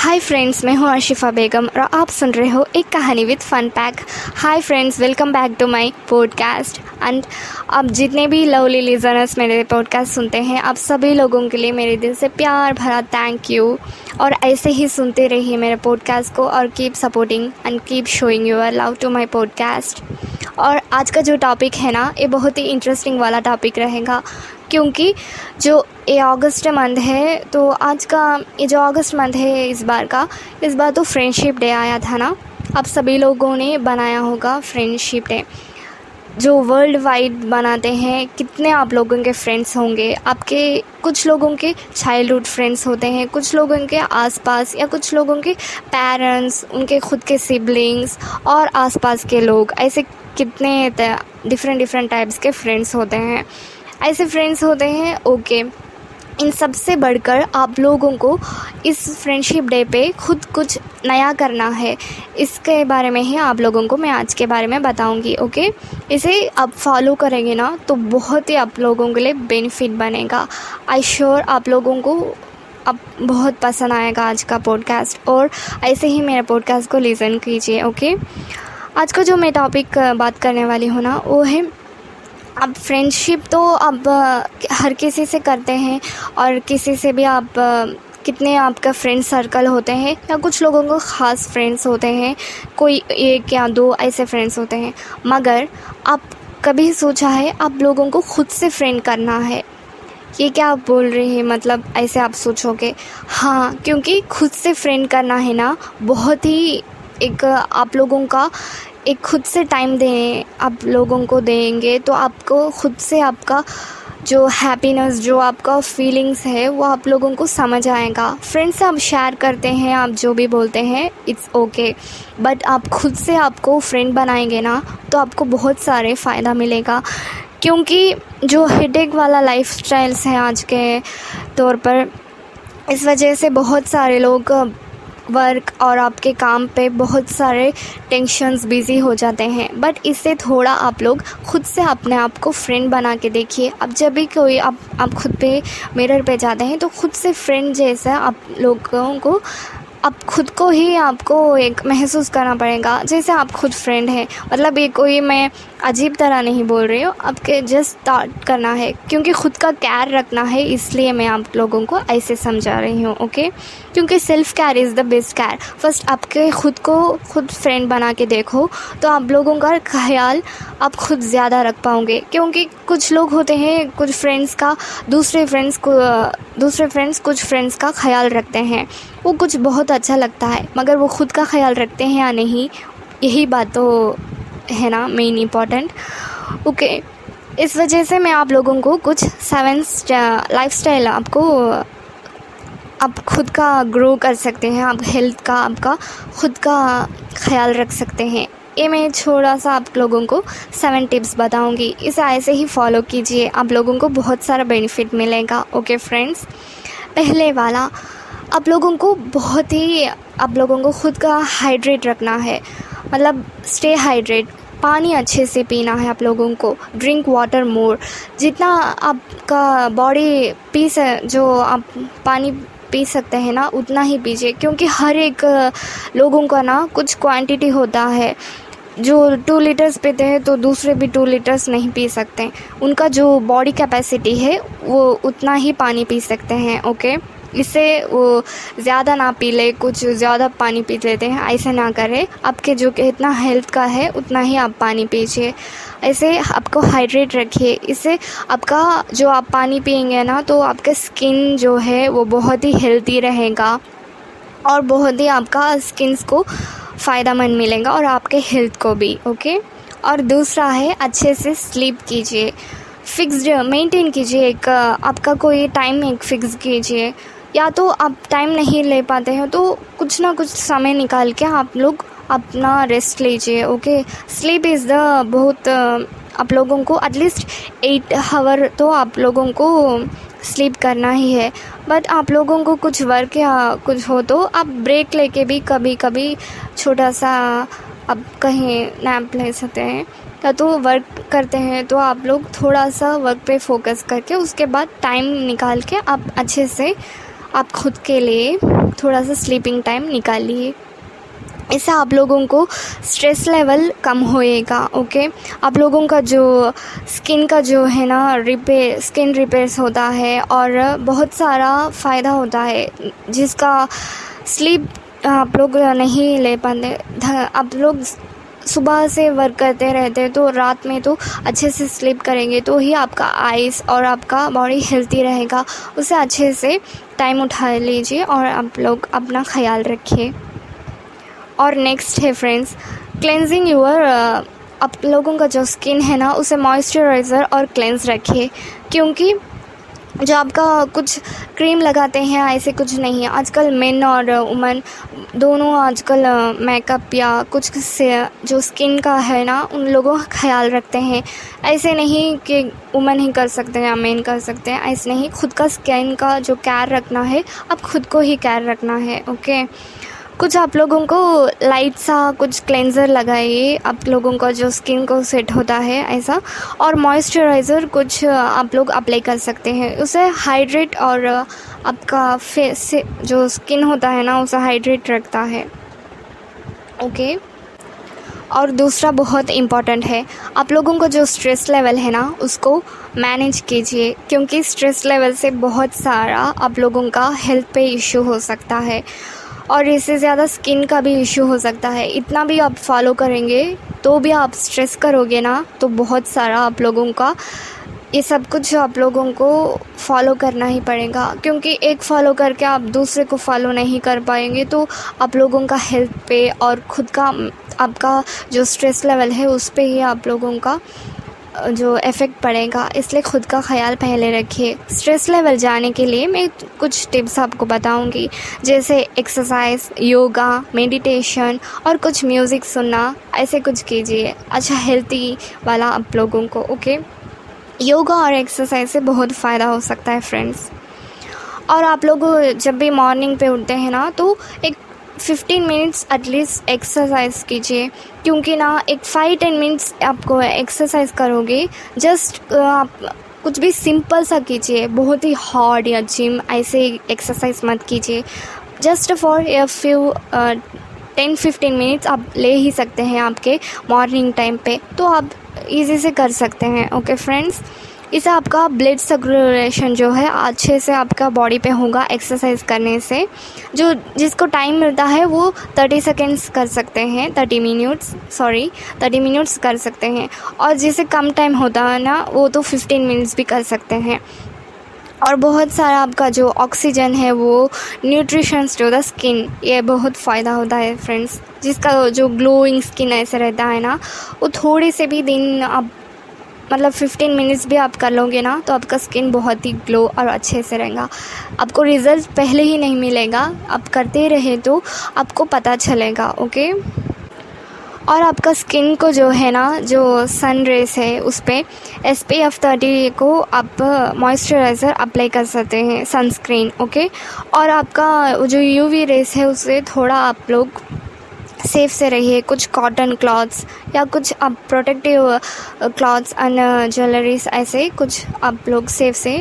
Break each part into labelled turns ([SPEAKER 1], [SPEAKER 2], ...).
[SPEAKER 1] Hi friends मैं हूँ आशिफा बेगम और आप सुन रहे हो एक कहानी with fun pack hi friends welcome back to my podcast and आप जितने भी लवली लिजनर्स मेरे पॉडकास्ट सुनते हैं, आप सभी लोगों के लिए मेरे दिल से प्यार भरा थैंक यू और ऐसे ही सुनते रहिए मेरे पॉडकास्ट को और keep supporting and keep showing your love to my podcast और आज का जो टॉपिक है ना, ये बहुत ही इंटरेस्टिंग वाला टॉपिक रहेगा. क्योंकि जो ये अगस्त मंथ है तो आज का ये जो अगस्त मंथ है इस बार का, इस बार तो फ्रेंडशिप डे आया था ना? आप सभी लोगों ने बनाया होगा फ्रेंडशिप डे जो वर्ल्ड वाइड बनाते हैं, कितने आप लोगों के फ्रेंड्स होंगे? आपके कुछ लोगों के चाइल्डहुड फ्रेंड्स होते हैं, कुछ लोगों के आसपास या कुछ लोगों के पेरेंट्स उनके खुद के सिबलिंग्स और आसपास के लोग, ऐसे कितने डिफरेंट डिफरेंट टाइप्स के फ्रेंड्स होते हैं। ऐसे फ्रेंड्स होते हैं ओके इन सबसे बढ़कर आप लोगों को इस फ्रेंडशिप डे पे खुद कुछ नया करना है। इसके बारे में ही आप लोगों को मैं आज के बारे में बताऊँगी ओके इसे आप फॉलो करेंगे ना तो बहुत ही आप लोगों के लिए बेनिफिट बनेगा। आई श्योर आप लोगों को अब बहुत पसंद आएगा आज का पॉडकास्ट और ऐसे ही मेरे पॉडकास्ट को लिसन कीजिए ओके आज का जो मैं टॉपिक बात करने वाली हूँ ना, वो है अब फ्रेंडशिप तो अब हर किसी से करते हैं और किसी से भी आप कितने आपका फ्रेंड सर्कल होते हैं या कुछ लोगों को ख़ास फ्रेंड्स होते हैं, कोई एक या दो ऐसे फ्रेंड्स होते हैं। मगर आप कभी सोचा है आप लोगों को खुद से फ्रेंड करना है? ये क्या आप बोल रहे हैं? मतलब ऐसे आप सोचोगे? हाँ क्योंकि खुद से फ्रेंड करना है ना, बहुत ही एक आप लोगों का एक खुद से टाइम दें, आप लोगों को देंगे तो आपको खुद से आपका जो हैप्पीनेस जो आपका फीलिंग्स है, वो आप लोगों को समझ आएगा। फ्रेंड्स से आप शेयर करते हैं, आप जो भी बोलते हैं इट्स ओके बट आप खुद से आपको फ्रेंड बनाएँगे ना तो आपको बहुत सारे फ़ायदा मिलेगा। क्योंकि जो हेडेक वाला लाइफ स्टाइल्स हैं आज के तौर पर, इस वजह से बहुत सारे लोग वर्क और आपके काम पे बहुत सारे टेंशन्स बिज़ी हो जाते हैं। बट इससे थोड़ा आप लोग खुद से अपने आप को फ्रेंड बना के देखिए। अब जब भी कोई आप आप खुद पे मिरर पे जाते हैं तो खुद से फ्रेंड जैसा आप लोगों को अब खुद को ही आपको एक महसूस करना पड़ेगा, जैसे आप खुद फ्रेंड हैं। मतलब ये कोई मैं अजीब तरह नहीं बोल रही हूँ, आपके जस्ट स्टार्ट करना है। क्योंकि ख़ुद का केयर रखना है, इसलिए मैं आप लोगों को ऐसे समझा रही हूँ ओके क्योंकि self care is the best care first आपके खुद को खुद फ्रेंड बना के देखो तो आप लोगों का ख्याल आप खुद ज़्यादा रख पाओगे। क्योंकि कुछ लोग होते हैं, कुछ फ्रेंड्स का, दूसरे फ्रेंड्स को, दूसरे फ्रेंड्स कुछ फ्रेंड्स का ख्याल रखते हैं। वो कुछ बहुत अच्छा लगता है, मगर वो खुद का ख्याल रखते हैं या नहीं, यही बात तो है ना मेन इंपॉर्टेंट ओके इस वजह से मैं आप लोगों को कुछ सेवन लाइफ स्टाइल आपको आप खुद का ग्रो कर सकते हैं, आप हेल्थ का, आपका खुद का ख्याल रख सकते हैं। ये मैं थोड़ा सा आप लोगों को सेवन टिप्स बताऊँगी। इसे ऐसे ही फॉलो कीजिए। आप लोगों को बहुत सारा बेनिफिट मिलेगा। ओके फ्रेंड्स पहले वाला, आप लोगों को बहुत ही, आप लोगों को खुद का हाइड्रेट रखना है। मतलब स्टे हाइड्रेट पानी अच्छे से पीना है आप लोगों को। ड्रिंक वाटर मोर जितना आपका बॉडी पी से जो आप पानी पी सकते हैं ना, उतना ही पीजिए, क्योंकि हर एक लोगों का ना कुछ क्वांटिटी होता है। जो टू लीटर्स पीते हैं तो दूसरे भी टू लीटर्स नहीं पी सकते। उनका जो बॉडी कैपेसिटी है, वो उतना ही पानी पी सकते हैं ओके इससे वो ज़्यादा ना पी ले, कुछ ज़्यादा पानी पी लेते हैं, ऐसे ना करें। आपके जो इतना हेल्थ का है, उतना ही आप पानी पीजिए। ऐसे आपको हाइड्रेट रखिए। इससे आपका जो आप पानी पियेंगे ना तो आपका स्किन जो है, वो बहुत ही हेल्दी रहेगा और बहुत ही आपका स्किन को फ़ायदा मंद मिलेगा और आपके हेल्थ को भी ओके और दूसरा है, अच्छे से स्लीप कीजिए। फिक्स्ड मेंटेन कीजिए। एक, आपका कोई टाइम एक फिक्स कीजिए। या तो आप टाइम नहीं ले पाते हैं तो कुछ ना कुछ समय निकाल के आप लोग अपना रेस्ट लीजिए ओके स्लीप इज़ द बहुत, आप लोगों को एटलीस्ट एट हावर तो आप लोगों को स्लीप करना ही है। बट आप लोगों को कुछ वर्क या कुछ हो तो आप ब्रेक लेके भी कभी कभी छोटा सा आप कहीं नैप ले सकते हैं। या तो वर्क करते हैं तो आप लोग थोड़ा सा वर्क पे फोकस करके उसके बाद टाइम निकाल के आप अच्छे से आप खुद के लिए थोड़ा सा स्लीपिंग टाइम निकालिए। इससे आप लोगों को स्ट्रेस लेवल कम होएगा ओके आप लोगों का जो स्किन का जो है ना रिपेयर स्किन रिपेयर्स होता है और बहुत सारा फ़ायदा होता है, जिसका स्लीप आप लोग नहीं ले पाते। आप लोग सुबह से वर्क करते रहते हैं तो रात में तो अच्छे से स्लीप करेंगे तो ही आपका आइस और आपका बॉडी हेल्थी रहेगा। उसे अच्छे से टाइम उठा लीजिए और आप लोग अपना ख्याल रखिए। और नेक्स्ट है फ्रेंड्स क्लेंजिंग यूर आप लोगों का जो स्किन है ना, उसे मॉइस्चराइज़र और क्लेंस रखिए, क्योंकि जो आपका कुछ क्रीम लगाते हैं, ऐसे कुछ नहीं है। आजकल मेन और वुमन दोनों आजकल मेकअप या कुछ से, जो स्किन का है ना, उन लोगों का ख्याल रखते हैं। ऐसे नहीं कि वुमन ही कर सकते हैं या मेन कर सकते हैं। ऐसे नहीं, खुद का स्किन का जो केयर रखना है अब खुद को ही केयर रखना है ओके कुछ आप लोगों को लाइट सा कुछ क्लेंज़र लगाइए आप लोगों का जो स्किन को सेट होता है ऐसा, और मॉइस्चराइज़र कुछ आप लोग अप्लाई कर सकते हैं। उसे हाइड्रेट और आपका फेस जो स्किन होता है ना, उसे हाइड्रेट रखता है। ओके और दूसरा बहुत इंपॉर्टेंट है, आप लोगों को जो स्ट्रेस लेवल है ना, उसको मैनेज कीजिए, क्योंकि स्ट्रेस लेवल से बहुत सारा आप लोगों का हेल्थ पे इशू हो सकता है। और इससे ज़्यादा स्किन का भी इशू हो सकता है। इतना भी आप फॉलो करेंगे तो भी आप स्ट्रेस करोगे ना तो बहुत सारा आप लोगों का, ये सब कुछ आप लोगों को फॉलो करना ही पड़ेगा। क्योंकि एक फॉलो करके आप दूसरे को फॉलो नहीं कर पाएँगे तो आप लोगों का हेल्थ पे और खुद का, आपका जो स्ट्रेस लेवल है, उस पर ही आप लोगों का जो इफ़ेक्ट पड़ेगा, इसलिए ख़ुद का ख्याल पहले रखिए। स्ट्रेस लेवल जाने के लिए मैं कुछ टिप्स आपको बताऊँगी। जैसे एक्सरसाइज योगा मेडिटेशन और कुछ म्यूज़िक सुनना, ऐसे कुछ कीजिए। अच्छा हेल्थी वाला आप लोगों को ओके योगा और एक्सरसाइज से बहुत फ़ायदा हो सकता है फ्रेंड्स और आप लोग जब भी मॉर्निंग पे उठते हैं ना तो एक फिफ्टीन मिनट्स एटलीस्ट एक्सरसाइज कीजिए, क्योंकि ना एक फाइव टेन मिनट्स आपको एक्सरसाइज करोगे जस्ट आप कुछ भी सिंपल सा कीजिए, बहुत ही हार्ड या जिम ऐसे एक्सरसाइज मत कीजिए। Just for a few ten fifteen minutes आप ले ही सकते हैं आपके मॉर्निंग टाइम पे तो आप इजी से कर सकते हैं ओके फ्रेंड्स इससे आपका ब्लड सर्कुलेशन जो है अच्छे से आपका बॉडी पे होगा एक्सरसाइज करने से। जो जिसको टाइम मिलता है वो थर्टी सेकेंड्स कर सकते हैं, thirty minutes sorry thirty minutes कर सकते हैं। और जिसे कम टाइम होता है ना, वो तो फिफ्टीन मिनट्स भी कर सकते हैं। और बहुत सारा आपका जो ऑक्सीजन है वो न्यूट्रिशंस टू द स्किन ये बहुत फ़ायदा होता है फ्रेंड्स जिसका जो ग्लोइंग स्किन ऐसे रहता है ना, वो थोड़े से भी दिन आप मतलब फिफ्टीन मिनट्स भी आप कर लोगे ना तो आपका स्किन बहुत ही ग्लो और अच्छे से रहेगा। आपको रिज़ल्ट पहले ही नहीं मिलेगा। आप करते रहे तो आपको पता चलेगा ओके और आपका स्किन को जो है ना, जो सन रेस है, उस पर एस पी एफ़ थर्टी को आप मॉइस्चराइज़र अप्लाई कर सकते हैं सनस्क्रीन ओके और आपका जो यू वी रेस है, उससे थोड़ा आप लोग सेफ़ से रहिए। कुछ कॉटन क्लॉथ्स या कुछ आप प्रोटेक्टिव क्लॉथ्स एंड ज्वेलरीज ऐसे कुछ आप लोग सेफ़ से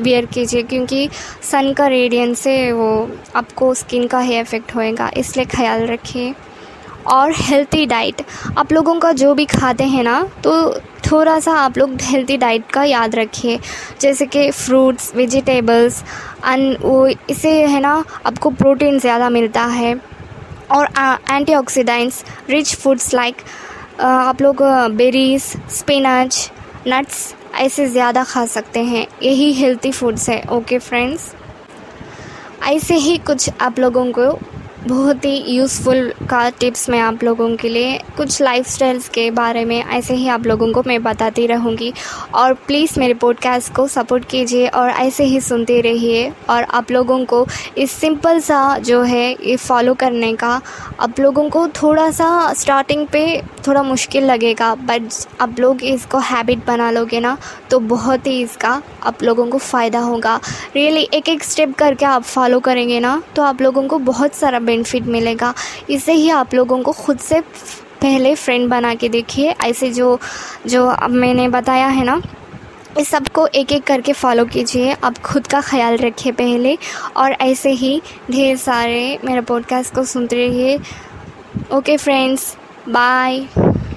[SPEAKER 1] वेयर कीजिए क्योंकि सन का रेडियन से वो आपको स्किन का ही इफ़ेक्ट होएगा। इसलिए ख्याल रखिए। और हेल्थी डाइट आप लोगों का जो भी खाते हैं ना तो थोड़ा सा आप लोग हेल्थी डाइट का याद रखिए। जैसे कि फ्रूट्स वेजिटेबल्स एंड वो इसे है ना, आपको प्रोटीन ज़्यादा मिलता है। और एंटीऑक्सीडेंट्स रिच फूड्स लाइक आप लोग बेरीज स्पिनच नट्स ऐसे ज़्यादा खा सकते हैं। यही हेल्थी फूड्स है। ओके फ्रेंड्स ऐसे ही कुछ आप लोगों को बहुत ही यूज़फुल का टिप्स मैं आप लोगों के लिए, कुछ लाइफ के बारे में ऐसे ही आप लोगों को मैं बताती रहूँगी। और प्लीज़ मेरे पॉडकास्ट को सपोर्ट कीजिए और ऐसे ही सुनते रहिए। और आप लोगों को इस सिंपल सा जो है, ये फॉलो करने का आप लोगों को थोड़ा सा स्टार्टिंग पे थोड़ा मुश्किल लगेगा। बट आप लोग इसको हैबिट बना लोगे ना तो बहुत ही इसका आप लोगों को फ़ायदा होगा। रियली एक एक स्टेप करके आप फॉलो करेंगे ना तो आप लोगों को बहुत सारा बेनिफिट मिलेगा। इसे ही आप लोगों को खुद से पहले फ्रेंड बना के देखिए। ऐसे जो जो अब मैंने बताया है ना, इस सबको एक एक करके फॉलो कीजिए। आप खुद का ख्याल रखिए पहले और ऐसे ही ढेर सारे मेरे पॉडकास्ट को सुनते रहिए। Okay friends bye